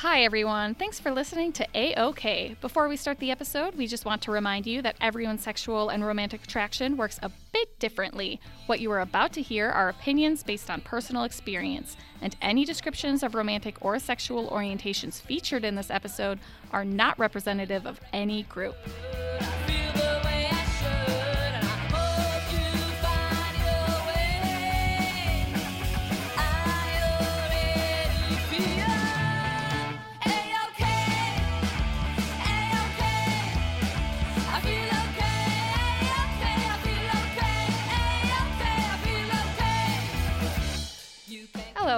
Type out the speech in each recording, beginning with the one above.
Hi, everyone. Thanks for listening to A-OK. Before we start the episode, we just want to remind you that everyone's sexual and romantic attraction works a bit differently. What you are about to hear are opinions based on personal experience, and any descriptions of romantic or sexual orientations featured in this episode are not representative of any group.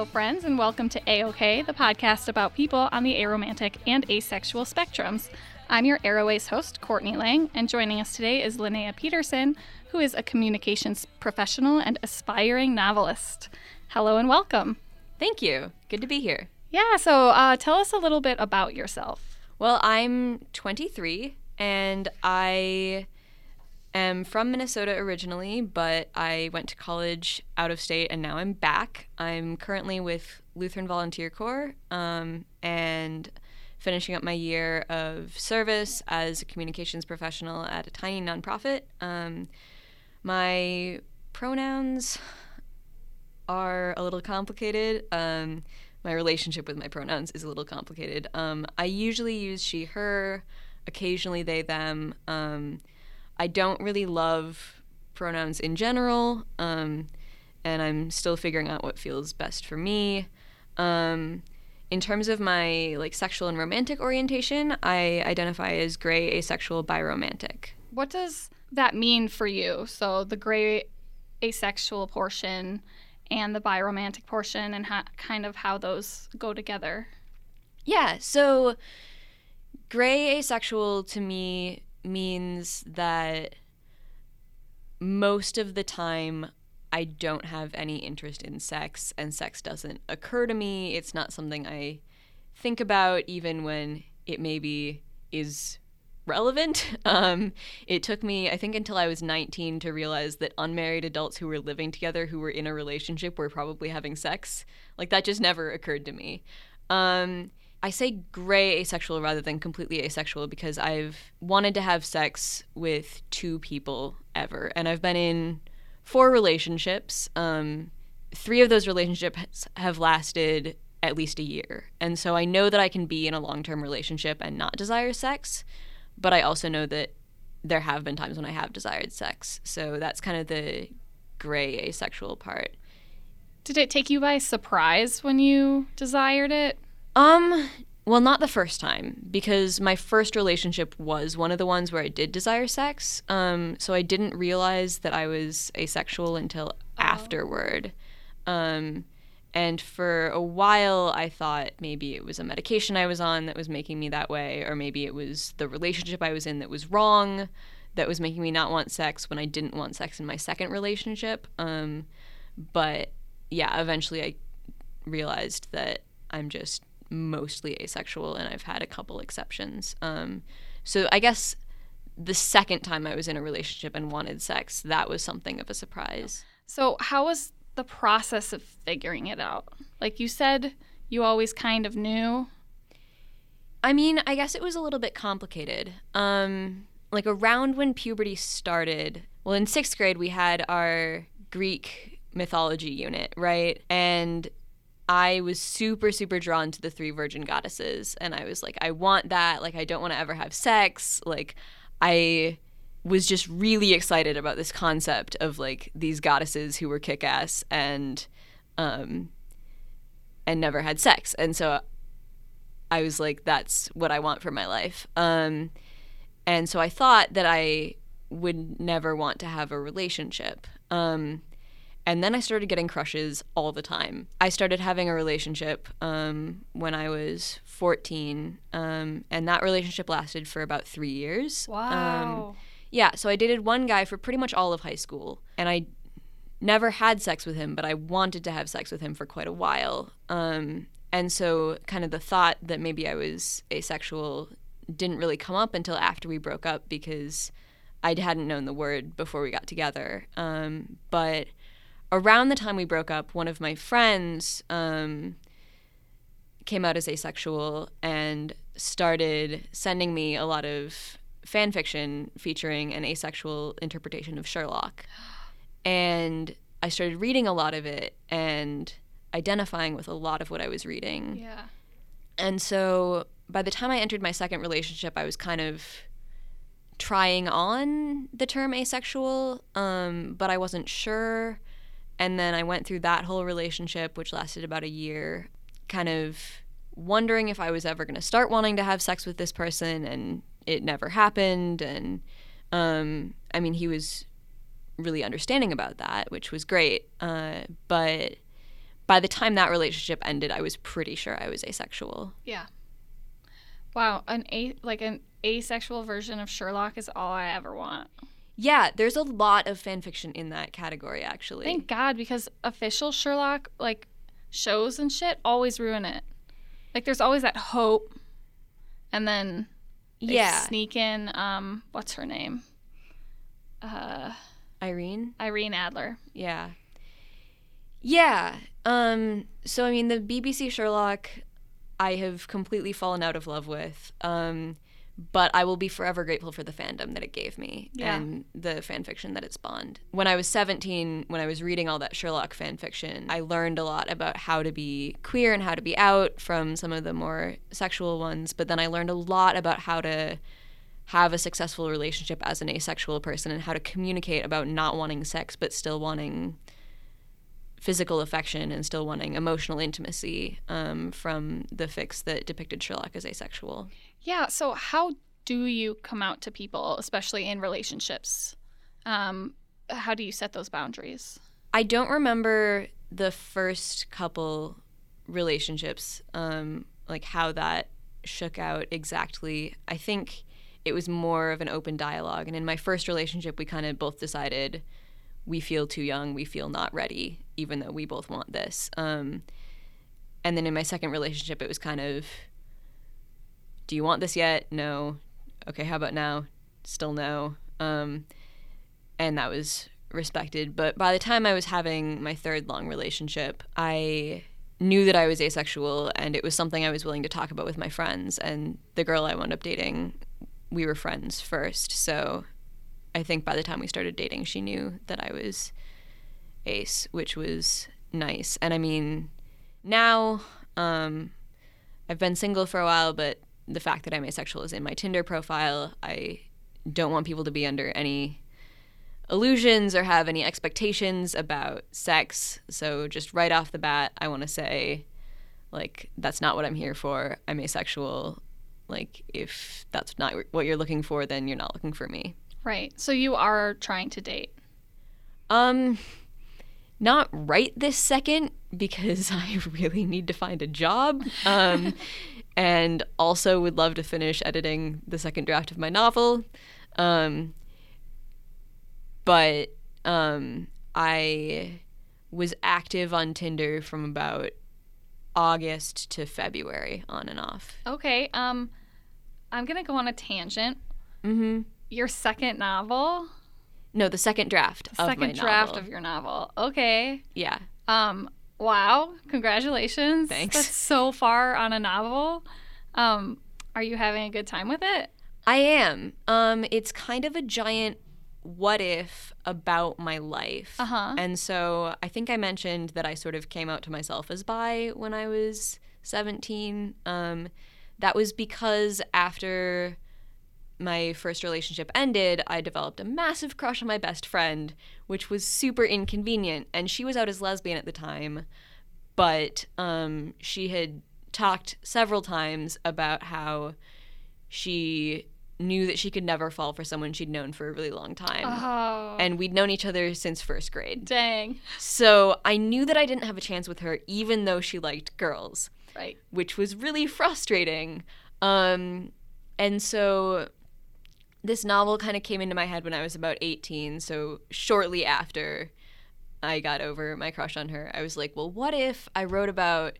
Hello, friends, and welcome to A-OK, the podcast about people on the aromantic and asexual spectrums. I'm your Aroace host, Courtney Lang, and joining us today is Linnea Peterson, who is a communications professional and aspiring novelist. Hello and welcome. Thank you. Good to be here. Yeah, so uh, tell us a little bit about yourself. Well, I'm 23 and I am from Minnesota originally, but I went to college out of state and now I'm back. I'm currently with Lutheran Volunteer Corps um, and finishing up my year of service as a communications professional at a tiny nonprofit. Um, my pronouns are a little complicated. Um, my relationship with my pronouns is a little complicated. Um, I usually use she, her, occasionally they, them. I don't really love pronouns in general, um, and I'm still figuring out what feels best for me. Um, in terms of my like sexual and romantic orientation, I identify as gray, asexual, biromantic. What does that mean for you? So the gray asexual portion and the biromantic portion, and kind of how those go together. Yeah. So gray asexual to me means that most of the time I don't have any interest in sex and sex doesn't occur to me. It's not something I think about even when it maybe is relevant. Um, it took me, I think, until I was 19 to realize that unmarried adults who were living together, who were in a relationship, were probably having sex. Like, that just never occurred to me. Um, I say gray asexual rather than completely asexual because I've wanted to have sex with two people ever. And I've been in four relationships. Um, three of those relationships have lasted at least a year. And so I know that I can be in a long term relationship and not desire sex. But I also know that there have been times when I have desired sex. So that's kind of the gray asexual part. Did it take you by surprise when you desired it? Um, well, not the first time because my first relationship was one of the ones where I did desire sex. Um, so I didn't realize that I was asexual until oh. afterward. Um, and for a while, I thought maybe it was a medication I was on that was making me that way, or maybe it was the relationship I was in that was wrong, that was making me not want sex when I didn't want sex in my second relationship. Um, but yeah, eventually I realized that I'm just mostly asexual, and I've had a couple exceptions. Um, so I guess the second time I was in a relationship and wanted sex, that was something of a surprise. So how was the process of figuring it out? Like you said, you always kind of knew. I mean, I guess it was a little bit complicated. Um, like around when puberty started, well, in sixth grade, we had our Greek mythology unit, right? And I was super, super drawn to the three virgin goddesses. And I was like, I want that. Like, I don't want to ever have sex. Like, I was just really excited about this concept of like these goddesses who were kick ass and, um, and never had sex. And so I was like, that's what I want for my life. Um, and so I thought that I would never want to have a relationship. Um, and then I started getting crushes all the time. I started having a relationship um, when I was 14, um, and that relationship lasted for about three years. Wow. Um, yeah, so I dated one guy for pretty much all of high school, and I never had sex with him, but I wanted to have sex with him for quite a while. Um, and so, kind of the thought that maybe I was asexual didn't really come up until after we broke up because I hadn't known the word before we got together. Um, but around the time we broke up, one of my friends um, came out as asexual and started sending me a lot of fan fiction featuring an asexual interpretation of Sherlock. And I started reading a lot of it and identifying with a lot of what I was reading. Yeah. And so by the time I entered my second relationship, I was kind of trying on the term asexual, um, but I wasn't sure. And then I went through that whole relationship, which lasted about a year, kind of wondering if I was ever going to start wanting to have sex with this person, and it never happened. And um, I mean, he was really understanding about that, which was great. Uh, but by the time that relationship ended, I was pretty sure I was asexual. Yeah. Wow, an a like an asexual version of Sherlock is all I ever want. Yeah, there's a lot of fan fiction in that category, actually. Thank God, because official Sherlock like shows and shit always ruin it. Like there's always that hope, and then yeah, sneak in um what's her name, uh Irene. Irene Adler. Yeah. Yeah. Um, so I mean the BBC Sherlock I have completely fallen out of love with. Um, but I will be forever grateful for the fandom that it gave me Yeah. and the fan fiction that it spawned. When I was 17, when I was reading all that Sherlock fan fiction, I learned a lot about how to be queer and how to be out from some of the more sexual ones, but then I learned a lot about how to have a successful relationship as an asexual person and how to communicate about not wanting sex but still wanting physical affection and still wanting emotional intimacy um, from the fics that depicted Sherlock as asexual. Yeah. So how do you come out to people, especially in relationships? Um, how do you set those boundaries? I don't remember the first couple relationships, um, like how that shook out exactly. I think it was more of an open dialogue. And in my first relationship, we kind of both decided we feel too young, we feel not ready, even though we both want this. Um, and then in my second relationship, it was kind of, do you want this yet? No. Okay, how about now? Still no. Um, and that was respected. But by the time I was having my third long relationship, I knew that I was asexual and it was something I was willing to talk about with my friends. And the girl I wound up dating, we were friends first. So I think by the time we started dating, she knew that I was ace, which was nice. And I mean, now um, I've been single for a while, but the fact that I'm asexual is in my Tinder profile. I don't want people to be under any illusions or have any expectations about sex. So just right off the bat, I want to say, like, that's not what I'm here for. I'm asexual. Like, if that's not what you're looking for, then you're not looking for me. Right. So you are trying to date. Um, not right this second because I really need to find a job. Um, and also would love to finish editing the second draft of my novel. Um, but um, I was active on Tinder from about August to February, on and off. Okay. Um, I'm gonna go on a tangent. Mm-hmm. Your second novel, No, the second draft the second draft novel. of your novel. Okay. yeah. Um, wow, congratulations. Thanks. That's so far on a novel. Um, are you having a good time with it? I am. Um, it's kind of a giant what if about my life. Uh-huh. And so I think I mentioned that I sort of came out to myself as bi when I was 17. Um, that was because after my first relationship ended, I developed a massive crush on my best friend, which was super inconvenient. And she was out as lesbian at the time, but um, she had talked several times about how she knew that she could never fall for someone she'd known for a really long time. Oh, And we'd known each other since first grade. dang. So I knew that I didn't have a chance with her, even though she liked girls Right. which was really frustrating. Um, and so this novel kind of came into my head when I was about 18. So shortly after I got over my crush on her, I was like, well, what if I wrote about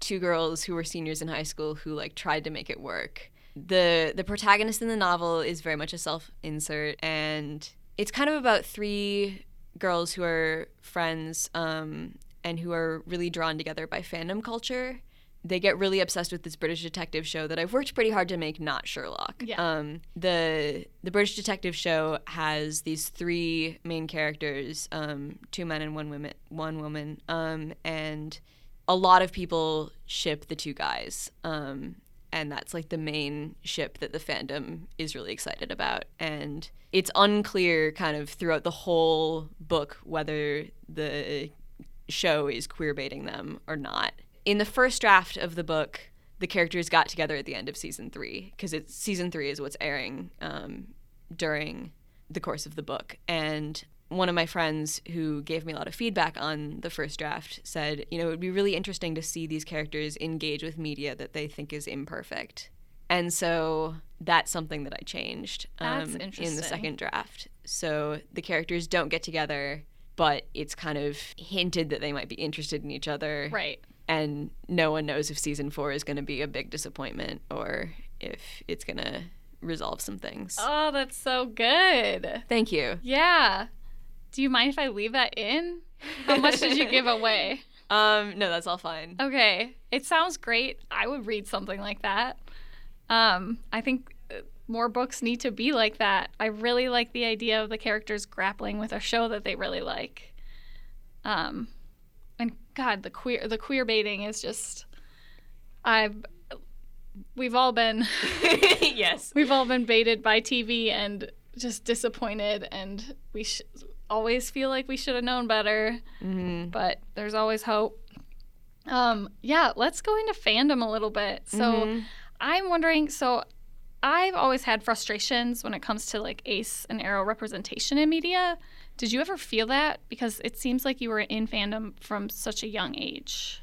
two girls who were seniors in high school who like tried to make it work? The the protagonist in the novel is very much a self-insert and it's kind of about three girls who are friends um, and who are really drawn together by fandom culture they get really obsessed with this British detective show that I've worked pretty hard to make not Sherlock. Yeah. Um, the the British detective show has these three main characters, um, two men and one woman, one woman, um, and a lot of people ship the two guys. Um, and that's like the main ship that the fandom is really excited about. And it's unclear kind of throughout the whole book whether the show is queer baiting them or not. In the first draft of the book, the characters got together at the end of season three because it's season three is what's airing um, during the course of the book. And one of my friends who gave me a lot of feedback on the first draft said, you know, it would be really interesting to see these characters engage with media that they think is imperfect. And so that's something that I changed um, in the second draft. So the characters don't get together, but it's kind of hinted that they might be interested in each other. Right. And no one knows if season four is going to be a big disappointment or if it's going to resolve some things. Oh, that's so good. Thank you. Yeah. Do you mind if I leave that in? How much did you give away? Um, no, that's all fine. Okay. It sounds great. I would read something like that. Um, I think uh, more books need to be like that. I really like the idea of the characters grappling with a show that they really like. Um, and God, the queer the queer baiting is just I've we've all been yes. we've all been baited by TV and just disappointed and we sh- always feel like we should have known better hmm but there's always hope um yeah let's go into fandom a little bit so Mhm. i'm wondering so i've always had frustrations when it comes to like ace and aro representation in media did you ever feel that because it seems like you were in fandom from such a young age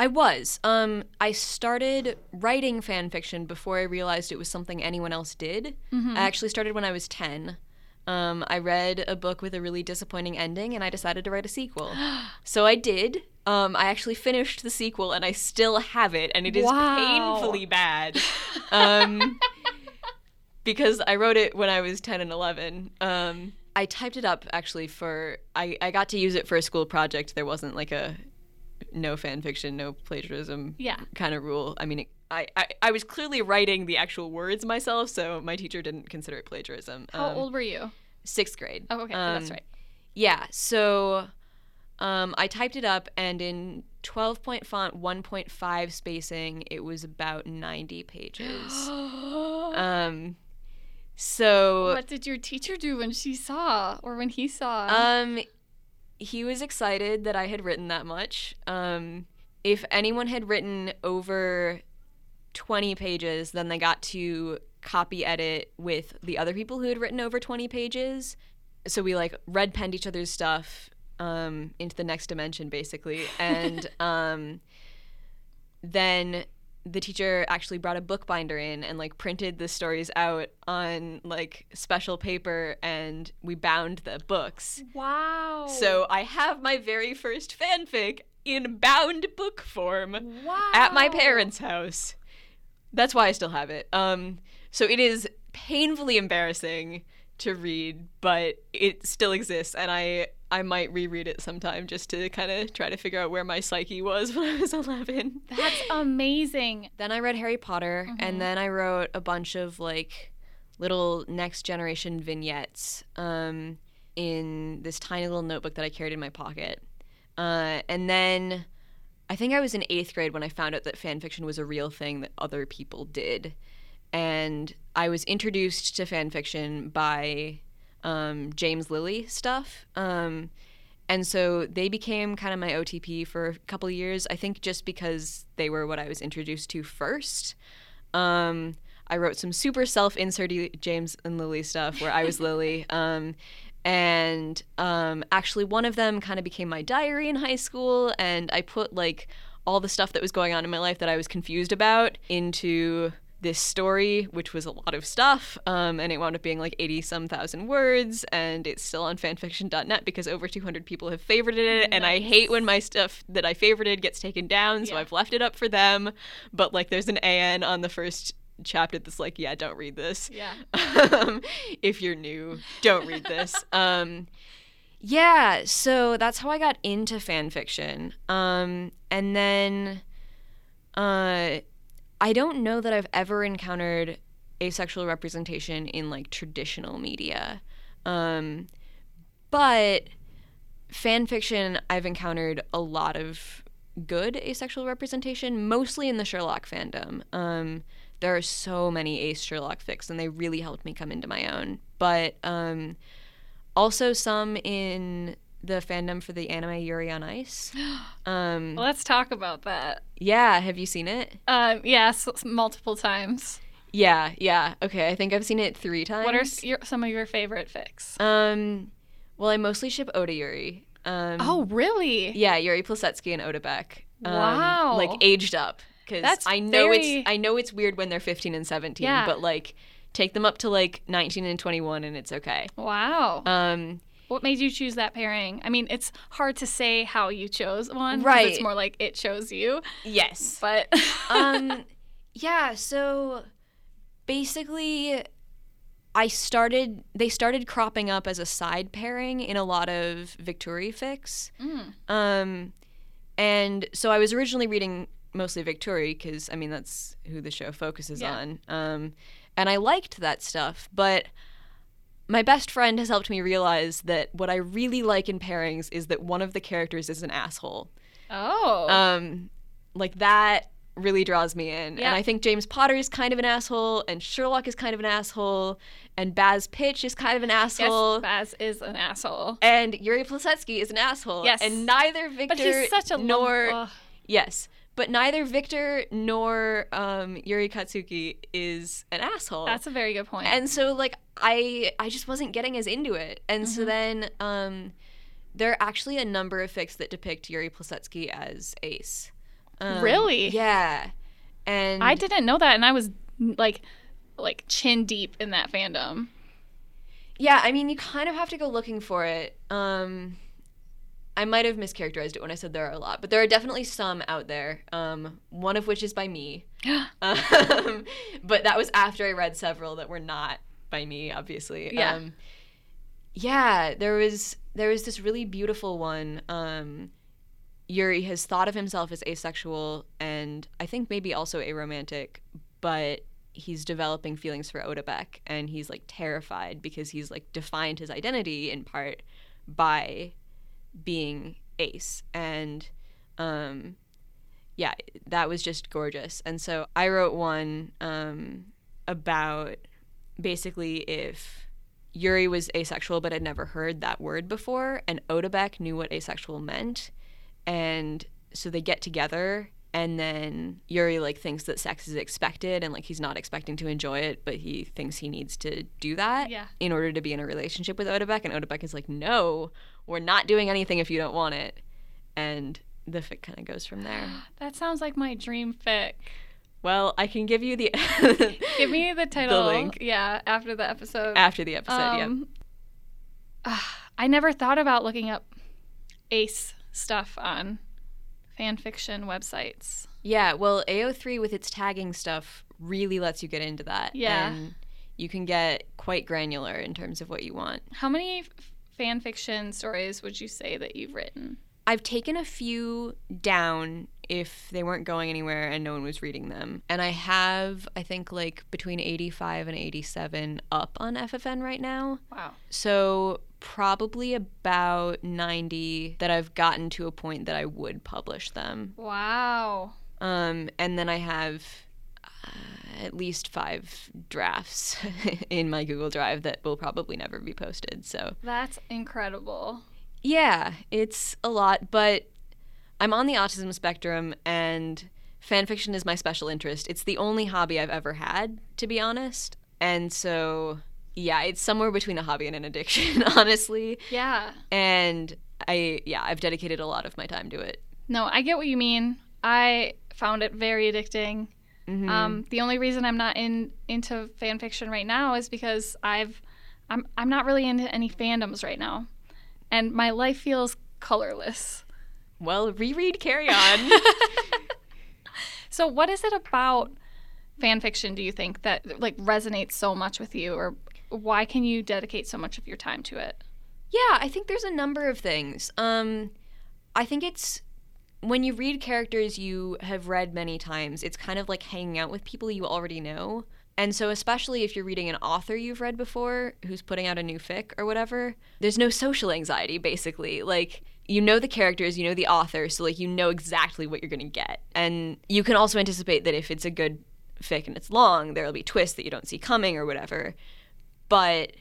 I was. Um, I started writing fan fiction before I realized it was something anyone else did. I actually started when I was 10. Um, I read a book with a really disappointing ending and I decided to write a sequel. so I did. Um, I actually finished the sequel and I still have it, and it is Wow. painfully bad. Because I wrote it when I was 10 and 11. Um, I typed it up actually for, I, I got to use it for a school project. There wasn't like a no fan fiction, no plagiarism yeah kind of rule. I mean, it, I, I, I was clearly writing the actual words myself, so my teacher didn't consider it plagiarism. how Um, old were you Sixth grade. oh okay that's Um, right Yeah, so um, I typed it up, and in 12 point font, 1.5 spacing, it was about 90 pages. um, so what did your teacher do when she saw or when he saw um, he was excited that I had written that much. Um, if anyone had written over 20 pages, then they got to copy edit with the other people who had written over 20 pages. So we like red penned each other's stuff um, into the next dimension, basically. And um, then the teacher actually brought a bookbinder in and like printed the stories out on like special paper and we bound the books. wow So I have my very first fanfic in bound book form wow at my parents' house. That's why I still have it. Um, so it is painfully embarrassing to read, but it still exists, and I I might reread it sometime just to kind of try to figure out where my psyche was when I was eleven. that's amazing Then I read Harry Potter, and then I wrote a bunch of like little next generation vignettes um, in this tiny little notebook that I carried in my pocket. Uh, and then I think I was in eighth grade when I found out that fan fiction was a real thing that other people did. And I was introduced to fan fiction by um, James Lily stuff. Um, and so they became kind of my OTP for a couple of years. I think just because they were what I was introduced to first. Um, I wrote some super self-inserty James and Lily stuff where I was Lily. Um, and um, actually, one of them kind of became my diary in high school, and I put like all the stuff that was going on in my life that I was confused about into this story, which was a lot of stuff, um, and it wound up being like 80 some thousand words, and it's still on fanfiction.net because over 200 people have favorited it, and I hate when my stuff that I favorited gets taken down, so Yeah. I've left it up for them. But like, there's an AN on the first chapter that's like, yeah, don't read this. yeah um, if you're new, don't read this. Um, yeah, so that's how I got into fanfiction. Um, and then Uh, I don't know that I've ever encountered asexual representation in like traditional media. Um, but fan fiction, I've encountered a lot of good asexual representation, mostly in the Sherlock fandom. Um, there are so many ace Sherlock fics, and they really helped me come into my own. But um, also some in the fandom for the anime Yuri on Ice. Um, Let's talk about that. yeah, have you seen it? Uh, yes, multiple times. Yeah, yeah. Okay, I think I've seen it three times. What are s- your, some of your favorite fics? Um, well, I mostly ship Otayuri. Um, oh, really? yeah, Yuri Plisetsky and Otabek. Um, Wow. Like aged up because I know very- it's I know it's weird when they're 15 and 17, Yeah. but like take them up to like 19 and 21 and it's okay. Wow. Um, what made you choose that pairing? I mean, it's hard to say how you chose one. Right. It's more like it chose you. yes. But um, yeah. So basically, I started. They started cropping up as a side pairing in a lot of Victuuri fics. Mm. Um, and so I was originally reading mostly Victuuri because I mean that's who the show focuses Yeah. on. Um, and I liked that stuff, but my best friend has helped me realize that what I really like in pairings is that one of the characters is an asshole. oh, Um, like that really draws me in. Yeah. And I think James Potter is kind of an asshole, and Sherlock is kind of an asshole, and Baz Pitch is kind of an asshole. yes, Baz is an asshole. and Yuri Plisetsky is an asshole. Yes. And neither Victor But he's such a nor Ugh. yes, but neither Victor nor um, Yuri Katsuki is an asshole. That's a very good point. and so like I I just wasn't getting as into it. And so Mhm. then um, there are actually a number of fics that depict Yuri Plisetsky as Ace. Um, Really? Yeah. And I didn't know that, and I was like, like chin deep in that fandom. Yeah, I mean, you kind of have to go looking for it. Um, I might have mischaracterized it when I said there are a lot, but there are definitely some out there. Um, one of which is by me, um, but that was after I read several that were not by me, obviously. Yeah. Um, yeah, there was there was this really beautiful one. Um, Yuri has thought of himself as asexual and I think maybe also aromantic, but he's developing feelings for Otabek and he's like terrified because he's like defined his identity in part by being ace and um yeah that was just gorgeous and so i wrote one um about basically if yuri was asexual but had never heard that word before and Otabek knew what asexual meant and so they get together and then Yuri like thinks that sex is expected and like he's not expecting to enjoy it, but he thinks he needs to do that Yeah. in order to be in a relationship with Otabek. And Otabek is like, no, we're not doing anything if you don't want it. And the fic kind of goes from there. That sounds like my dream fic. Well, I can give you the Give me the title. link. Yeah, after the episode. after the episode. yeah. Um, ah, I never thought about looking up ace stuff on fan fiction websites. Yeah, well, AO3 with its tagging stuff really lets you get into that. Yeah. And you can get quite granular in terms of what you want. How many f- fan fiction stories would you say that you've written? I've taken a few down if they weren't going anywhere and no one was reading them. And I have, I think, like between 85 and 87 up on FFN right now. Wow. So probably about 90 that I've gotten to a point that I would publish them. Wow. Um, and then I have uh, at least five drafts in my Google Drive that will probably never be posted. So That's incredible. yeah, it's a lot, but I'm on the autism spectrum and fan fiction is my special interest. It's the only hobby I've ever had, to be honest. And so, yeah, it's somewhere between a hobby and an addiction, honestly. Yeah. And I, yeah, I've dedicated a lot of my time to it. No, I get what you mean. I found it very addicting. Mhm. Um, the only reason I'm not in into fan fiction right now is because I've I'm I'm not really into any fandoms right now, and my life feels colorless. Well, reread Carry On. So, what is it about fan fiction? Do you think that like resonates so much with you, or why can you dedicate so much of your time to it? Yeah, I think there's a number of things. Um, I think it's when you read characters you have read many times, it's kind of like hanging out with people you already know. And so, especially if you're reading an author you've read before who's putting out a new fic or whatever, there's no social anxiety, basically. Like, you know the characters, you know the author, so like you know exactly what you're going to get. And you can also anticipate that if it's a good fic and it's long, there'll be twists that you don't see coming or whatever. But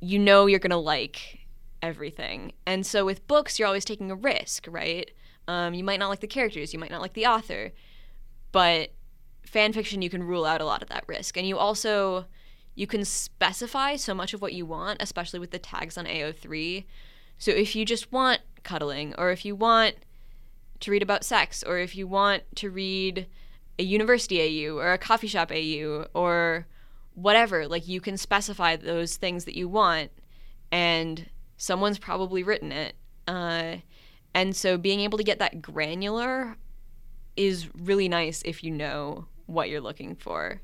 you know you're going to like everything. And so with books, you're always taking a risk, right? Um, you might not like the characters, you might not like the author, but fan fiction you can rule out a lot of that risk and you also you can specify so much of what you want especially with the tags on AO3 so if you just want cuddling or if you want to read about sex or if you want to read a university AU or a coffee shop AU or whatever like you can specify those things that you want and someone's probably written it uh, and so being able to get that granular is really nice if you know what you're looking for.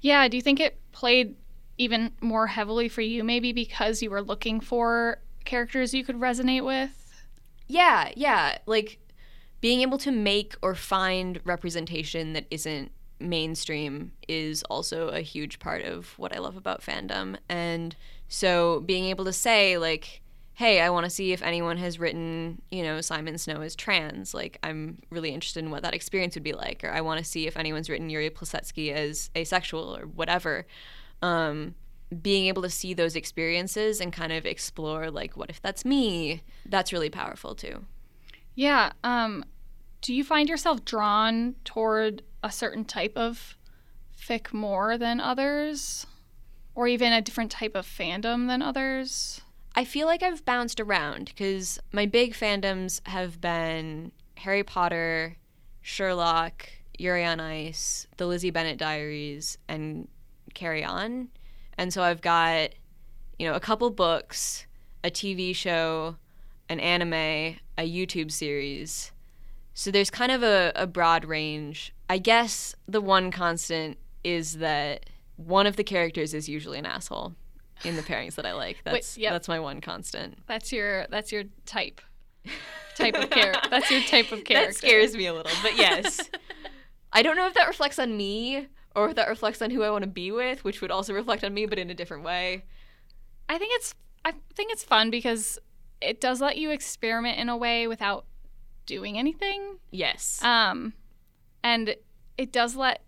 Yeah, do you think it played even more heavily for you maybe because you were looking for characters you could resonate with? Yeah, yeah, like being able to make or find representation that isn't mainstream is also a huge part of what I love about fandom. And so being able to say like hey, I want to see if anyone has written, you know, Simon Snow as trans. Like, I'm really interested in what that experience would be like. Or I want to see if anyone's written Yuri Plisetsky as asexual or whatever. Um, being able to see those experiences and kind of explore, like, what if that's me? That's really powerful too. Yeah. Um, do you find yourself drawn toward a certain type of fic more than others? Or even a different type of fandom than others? I feel like I've bounced around because my big fandoms have been Harry Potter, Sherlock, Yuri on Ice, the Lizzie Bennet Diaries, and Carry On. And so I've got, you know, a couple books, a TV show, an anime, a YouTube series. So there's kind of a, a broad range. I guess the one constant is that one of the characters is usually an asshole in the pairings that I like. That's Wait, yep. that's my one constant. That's your that's your type. Type of character. That's your type of character. That scares me a little, but yes. I don't know if that reflects on me or if that reflects on who I want to be with, which would also reflect on me, but in a different way. I think it's I think it's fun because it does let you experiment in a way without doing anything. Yes. Um, and it does let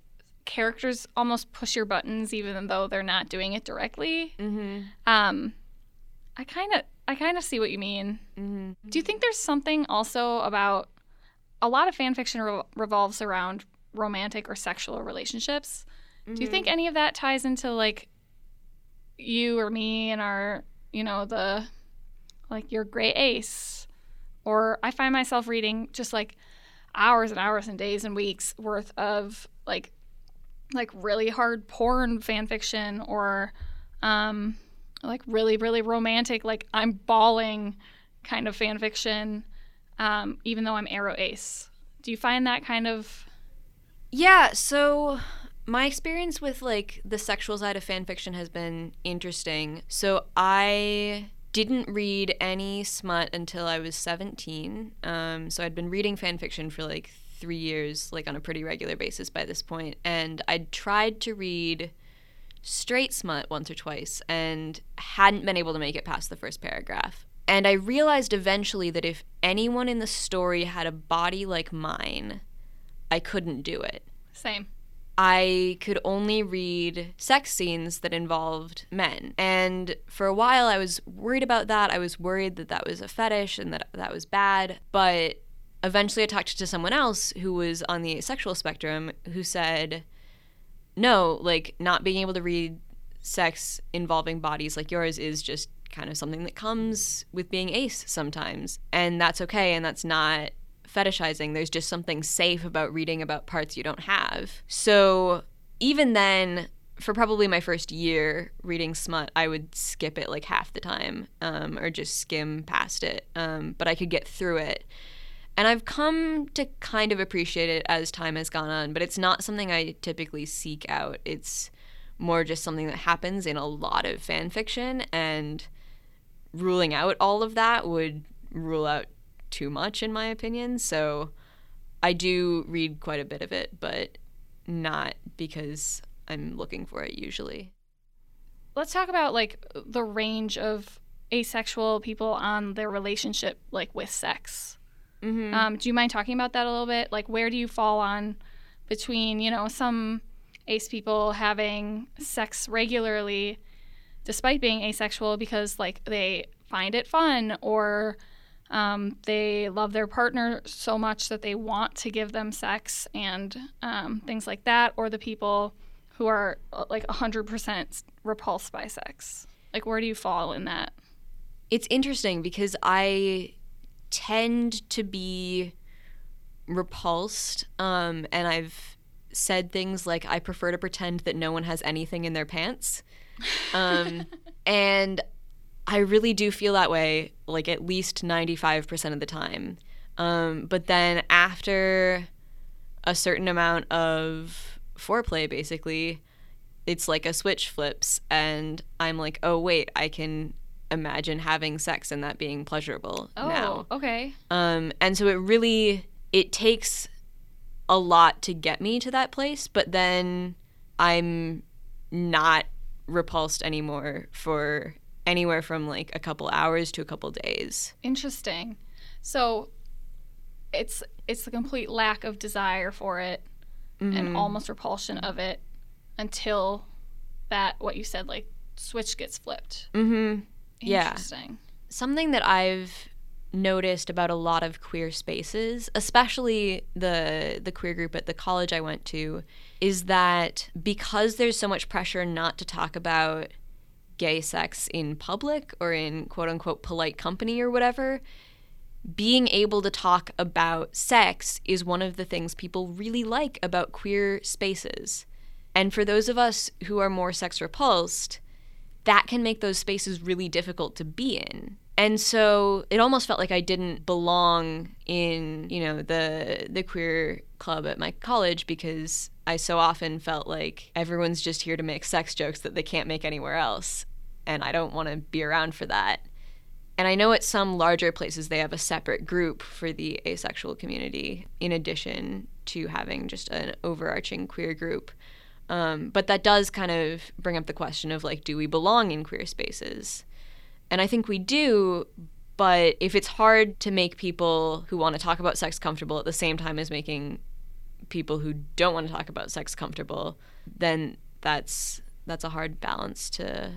characters almost push your buttons even though they're not doing it directly. Mm-hmm. Um, I kind of I kind of see what you mean. Mm-hmm. Do you think there's something also about a lot of fan fiction re- revolves around romantic or sexual relationships? Mm-hmm. Do you think mm-hmm. any of that ties into like you or me and our, you know, the like your gray ace? Or I find myself reading just like hours and hours and days and weeks worth of like like really hard porn fan fiction or um, like really really romantic like I'm bawling kind of fan fiction um, even though I'm aro ace. Do you find that kind of Yeah, so my experience with like the sexual side of fan fiction has been interesting. So I didn't read any smut until I was 17. Um, so I'd been reading fan fiction for like three years, like on a pretty regular basis by this point, and I'd tried to read straight smut once or twice and hadn't been able to make it past the first paragraph. And I realized eventually that if anyone in the story had a body like mine, I couldn't do it. Same. I could only read sex scenes that involved men. And for a while, I was worried about that. I was worried that that was a fetish and that that was bad. But eventually I talked to someone else who was on the asexual spectrum who said, no, like not being able to read sex involving bodies like yours is just kind of something that comes with being ace sometimes. And that's okay. And that's not fetishizing. There's just something safe about reading about parts you don't have. So even then, for probably my first year reading smut, I would skip it like half the time um, or just skim past it. Um, but I could get through it. And I've come to kind of appreciate it as time has gone on, but it's not something I typically seek out. It's more just something that happens in a lot of fan fiction, and ruling out all of that would rule out too much in my opinion. So I do read quite a bit of it, but not because I'm looking for it usually. Let's talk about like the range of asexual people on their relationship like with sex. Mm-hmm. Um, do you mind talking about that a little bit? Like, where do you fall on between, you know, some ace people having sex regularly despite being asexual because, like, they find it fun or um, they love their partner so much that they want to give them sex and um, things like that, or the people who are uh, like 100% repulsed by sex? Like, where do you fall in that? It's interesting because I tend to be repulsed um, and I've said things like I prefer to pretend that no one has anything in their pants. Um, and I really do feel that way like at least 95% of the time. Um, but then after a certain amount of foreplay basically it's like a switch flips and I'm like, "Oh wait, I can imagine having sex and that being pleasurable Oh, now." okay. Um, and so it really it takes a lot to get me to that place, but then I'm not repulsed anymore for anywhere from like a couple hours to a couple days. Interesting. So it's it's the complete lack of desire for it and Mhm. almost repulsion of it until that what you said like switch gets flipped. Mhm. Yeah. Interesting. Something that I've noticed about a lot of queer spaces, especially the the queer group at the college I went to, is that because there's so much pressure not to talk about gay sex in public or in quote unquote polite company or whatever, being able to talk about sex is one of the things people really like about queer spaces. And for those of us who are more sex repulsed, that can make those spaces really difficult to be in. And so it almost felt like I didn't belong in, you know, the the queer club at my college because I so often felt like everyone's just here to make sex jokes that they can't make anywhere else. And I don't want to be around for that. And I know at some larger places they have a separate group for the asexual community in addition to having just an overarching queer group. Um, but that does kind of bring up the question of like, do we belong in queer spaces? And I think we do, but if it's hard to make people who want to talk about sex comfortable at the same time as making people who don't want to talk about sex comfortable, then that's that's a hard balance to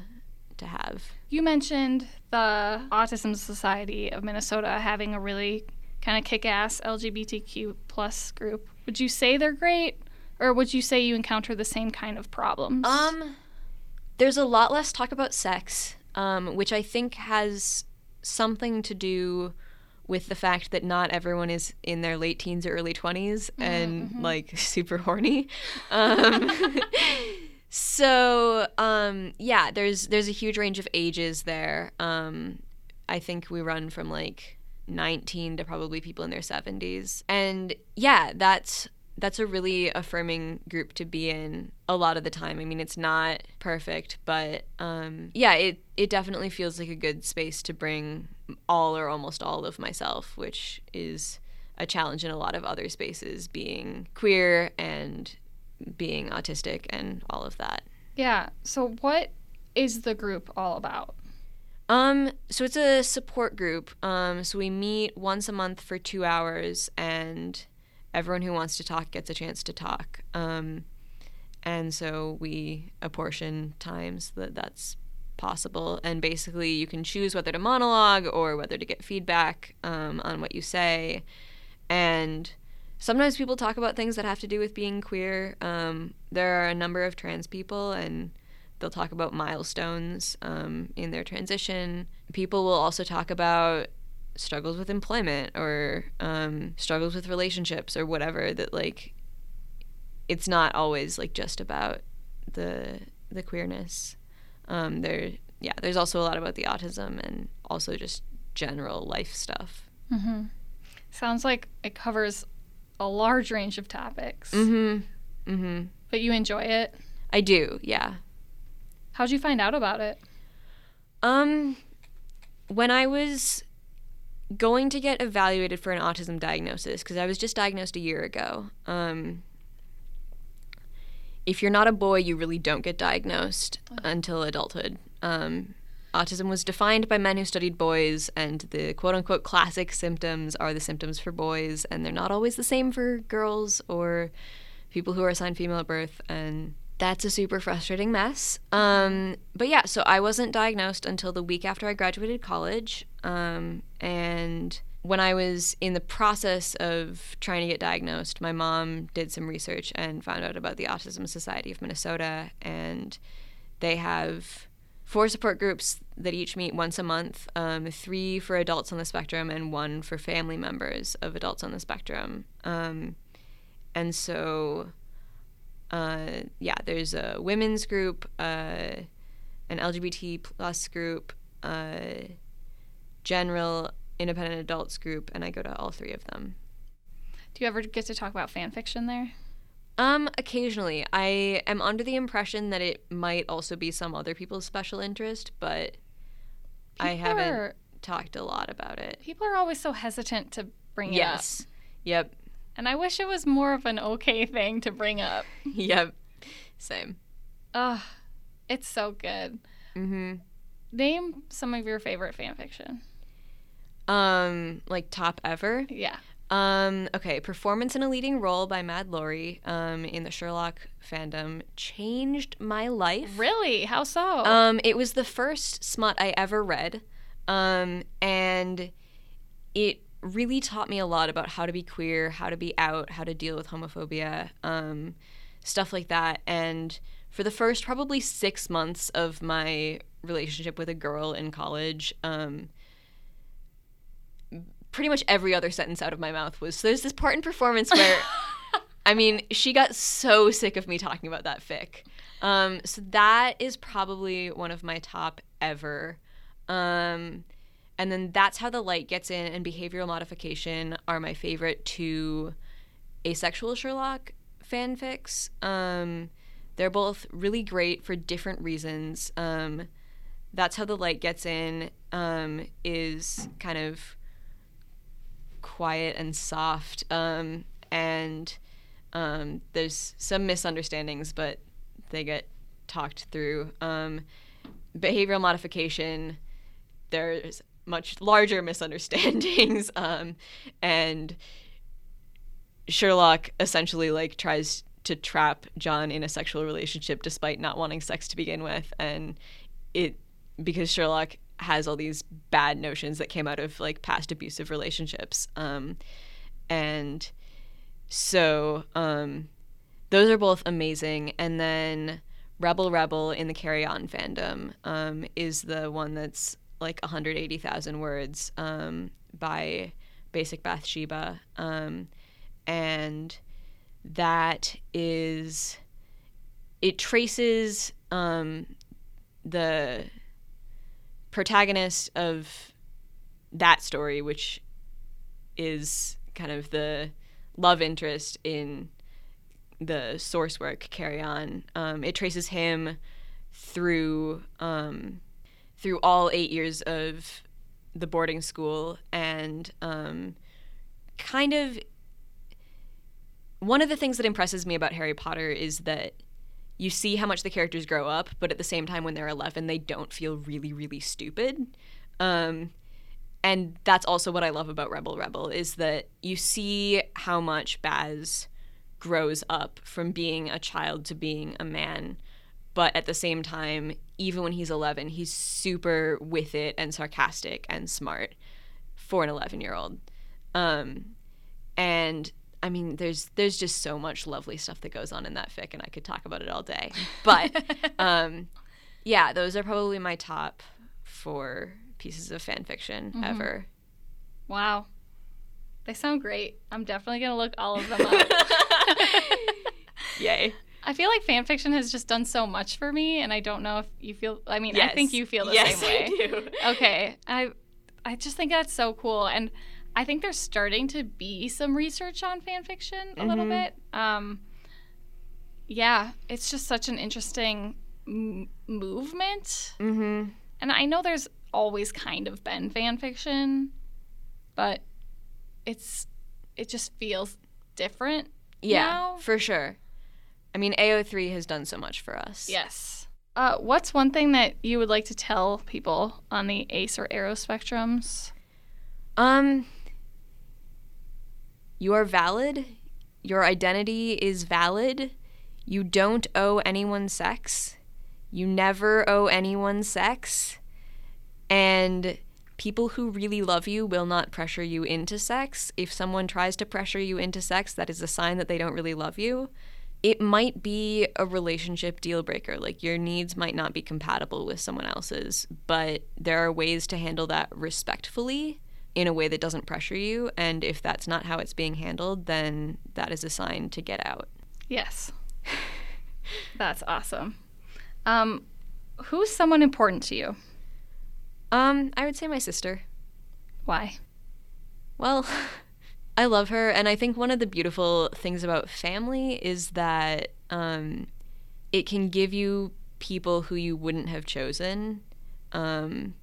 to have. You mentioned the Autism Society of Minnesota having a really kind of kick-ass LGBTQ plus group. Would you say they're great, or would you say you encounter the same kind of problems? Um, there's a lot less talk about sex, um, which I think has something to do with the fact that not everyone is in their late teens or early 20s and like super horny. Um, so um, yeah, there's there's a huge range of ages there. Um, I think we run from like 19 to probably people in their 70s, and yeah, that's that's a really affirming group to be in a lot of the time. I mean, it's not perfect, but um, yeah, it it definitely feels like a good space to bring all or almost all of myself, which is a challenge in a lot of other spaces, being queer and being autistic and all of that. yeah. So what is the group all about? Um, so it's a support group. Um, so we meet once a month for two hours, and everyone who wants to talk gets a chance to talk. Um, and so we apportion times that that's possible, and basically you can choose whether to monologue or whether to get feedback um, on what you say. And sometimes people talk about things that have to do with being queer. Um, there are a number of trans people, and they'll talk about milestones um, in their transition. People will also talk about struggles with employment or um, struggles with relationships or whatever. That like, it's not always like just about the the queerness. Um, there, yeah, there's also a lot about the autism and also just general life stuff. Mm-hmm. Sounds like it covers a large range of topics, Mm-hmm. Mm-hmm. but you enjoy it. I do, yeah. How'd you find out about it? Um, when I was going to get evaluated for an autism diagnosis because I was just diagnosed a year ago. Um, if you're not a boy, you really don't get diagnosed until adulthood. Um, autism was defined by men who studied boys, and the quote unquote classic symptoms are the symptoms for boys, and they're not always the same for girls or people who are assigned female at birth. And that's a super frustrating mess. Um, but yeah, so I wasn't diagnosed until the week after I graduated college. Um, and when I was in the process of trying to get diagnosed, my mom did some research and found out about the Autism Society of Minnesota. And they have four support groups that each meet once a month um, three for adults on the spectrum and one for family members of adults on the spectrum. Um, and so uh, yeah, there's a women's group, uh, an LGBT plus group, uh, general independent adults group, and I go to all three of them. Do you ever get to talk about fan fiction there? Um, occasionally. I am under the impression that it might also be some other people's special interest, but I haven't are- talked a lot about it. People are always so hesitant to bring it up. Yes. Yep. And I wish it was more of an okay thing to bring up. Yep. Same. Ugh, it's so good. Mm-hmm. Name some of your favorite fan fiction. Um, like top ever. Yeah. Um, okay, performance in a leading role by MadLori um, in the Sherlock fandom changed my life. Really? How so? Um, it was the first smut I ever read, um, and it really taught me a lot about how to be queer, how to be out, how to deal with homophobia, um, stuff like that. And for the first probably six months of my relationship with a girl in college, um, pretty much every other sentence out of my mouth was so there's this part in performance where I mean, she got so sick of me talking about that fic. Um, so that is probably one of my top ever. Um, and then that's how the light gets in and behavioral modification are my favorite two asexual Sherlock fanfics. Um, they're both really great for different reasons. Um, that's how the light gets in um, is kind of quiet and soft um, and um, there's some misunderstandings but they get talked through. Um, behavioral modification there's much larger misunderstandings um, and sherlock essentially like tries to trap john in a sexual relationship despite not wanting sex to begin with and it because sherlock has all these bad notions that came out of like past abusive relationships um, and so um, those are both amazing. And then rebel rebel in the carry on fandom um, is the one that's like 180000 words um, by basic bathsheba um, and that is it traces um, the protagonist of that story, which is kind of the love interest in the source work, Carry On. Um, it traces him through um, through all eight years of the boarding school and um, kind of one of the things that impresses me about Harry Potter is that you see how much the characters grow up, but at the same time, when they're 11, they don't feel really, really stupid. Um, and that's also what I love about Rebel Rebel is that you see how much Baz grows up from being a child to being a man. But at the same time, even when he's 11, he's super with it and sarcastic and smart for an 11 year old. Um, and I mean, there's there's just so much lovely stuff that goes on in that fic, and I could talk about it all day. But um, yeah, those are probably my top four pieces of fan fiction ever. wow. They sound great. I'm definitely going to look all of them up. Yay! I feel like fan fiction has just done so much for me, and I don't know if you feel. I mean, I think you feel the yes, same way. I do. Okay, I, I just think that's so cool, and I think there's starting to be some research on fan fiction a little Mhm. bit. Um, yeah, it's just such an interesting m- movement, Mm-hmm. and I know there's always kind of been fan fiction, but it's it just feels different. Yeah, now. for sure. I mean, AO3 has done so much for us. Yes. Uh, what's one thing that you would like to tell people on the ACE or ARO spectrums? Um, you are valid. Your identity is valid. You don't owe anyone sex. You never owe anyone sex. And people who really love you will not pressure you into sex. If someone tries to pressure you into sex, that is a sign that they don't really love you. It might be a relationship deal breaker. Like your needs might not be compatible with someone else's, but there are ways to handle that respectfully in a way that doesn't pressure you. And if that's not how it's being handled, then that is a sign to get out. Yes. That's awesome. Um, who's someone important to you? Um, I would say my sister. Why? Well, I love her, and I think one of the beautiful things about family is that um, it can give you people who you wouldn't have chosen, um,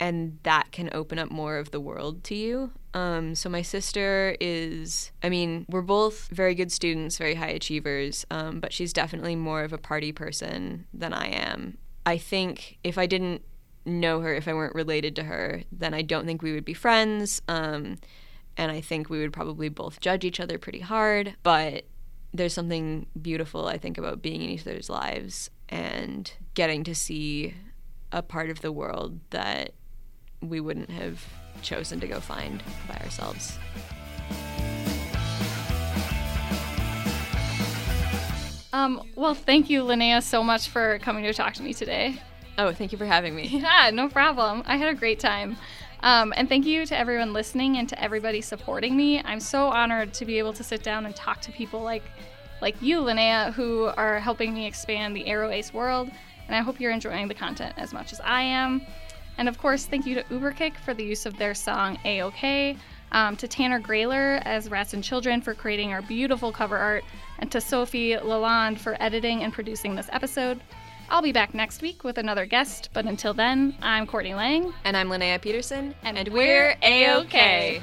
and that can open up more of the world to you. Um, so my sister is, I mean, we're both very good students, very high achievers, um, but she's definitely more of a party person than I am. I think if I didn't know her, if I weren't related to her, then I don't think we would be friends. Um, and I think we would probably both judge each other pretty hard. But there's something beautiful, I think, about being in each other's lives and getting to see a part of the world that we wouldn't have chosen to go find by ourselves. Um, well, thank you, Linnea, so much for coming to talk to me today. Oh, thank you for having me. Yeah, no problem. I had a great time. Um, and thank you to everyone listening and to everybody supporting me. I'm so honored to be able to sit down and talk to people like like you, Linnea, who are helping me expand the ARO Ace world. And I hope you're enjoying the content as much as I am. And of course, thank you to ÜberKicK for the use of their song A-OK, um, to Tanner Groehler as Rats and Children for creating our beautiful cover art, and to Sofi LaLonde for editing and producing this episode. I'll be back next week with another guest, but until then, I'm Courtney Lang. And I'm Linnea Peterson. And, and we're A-OK. A-OK.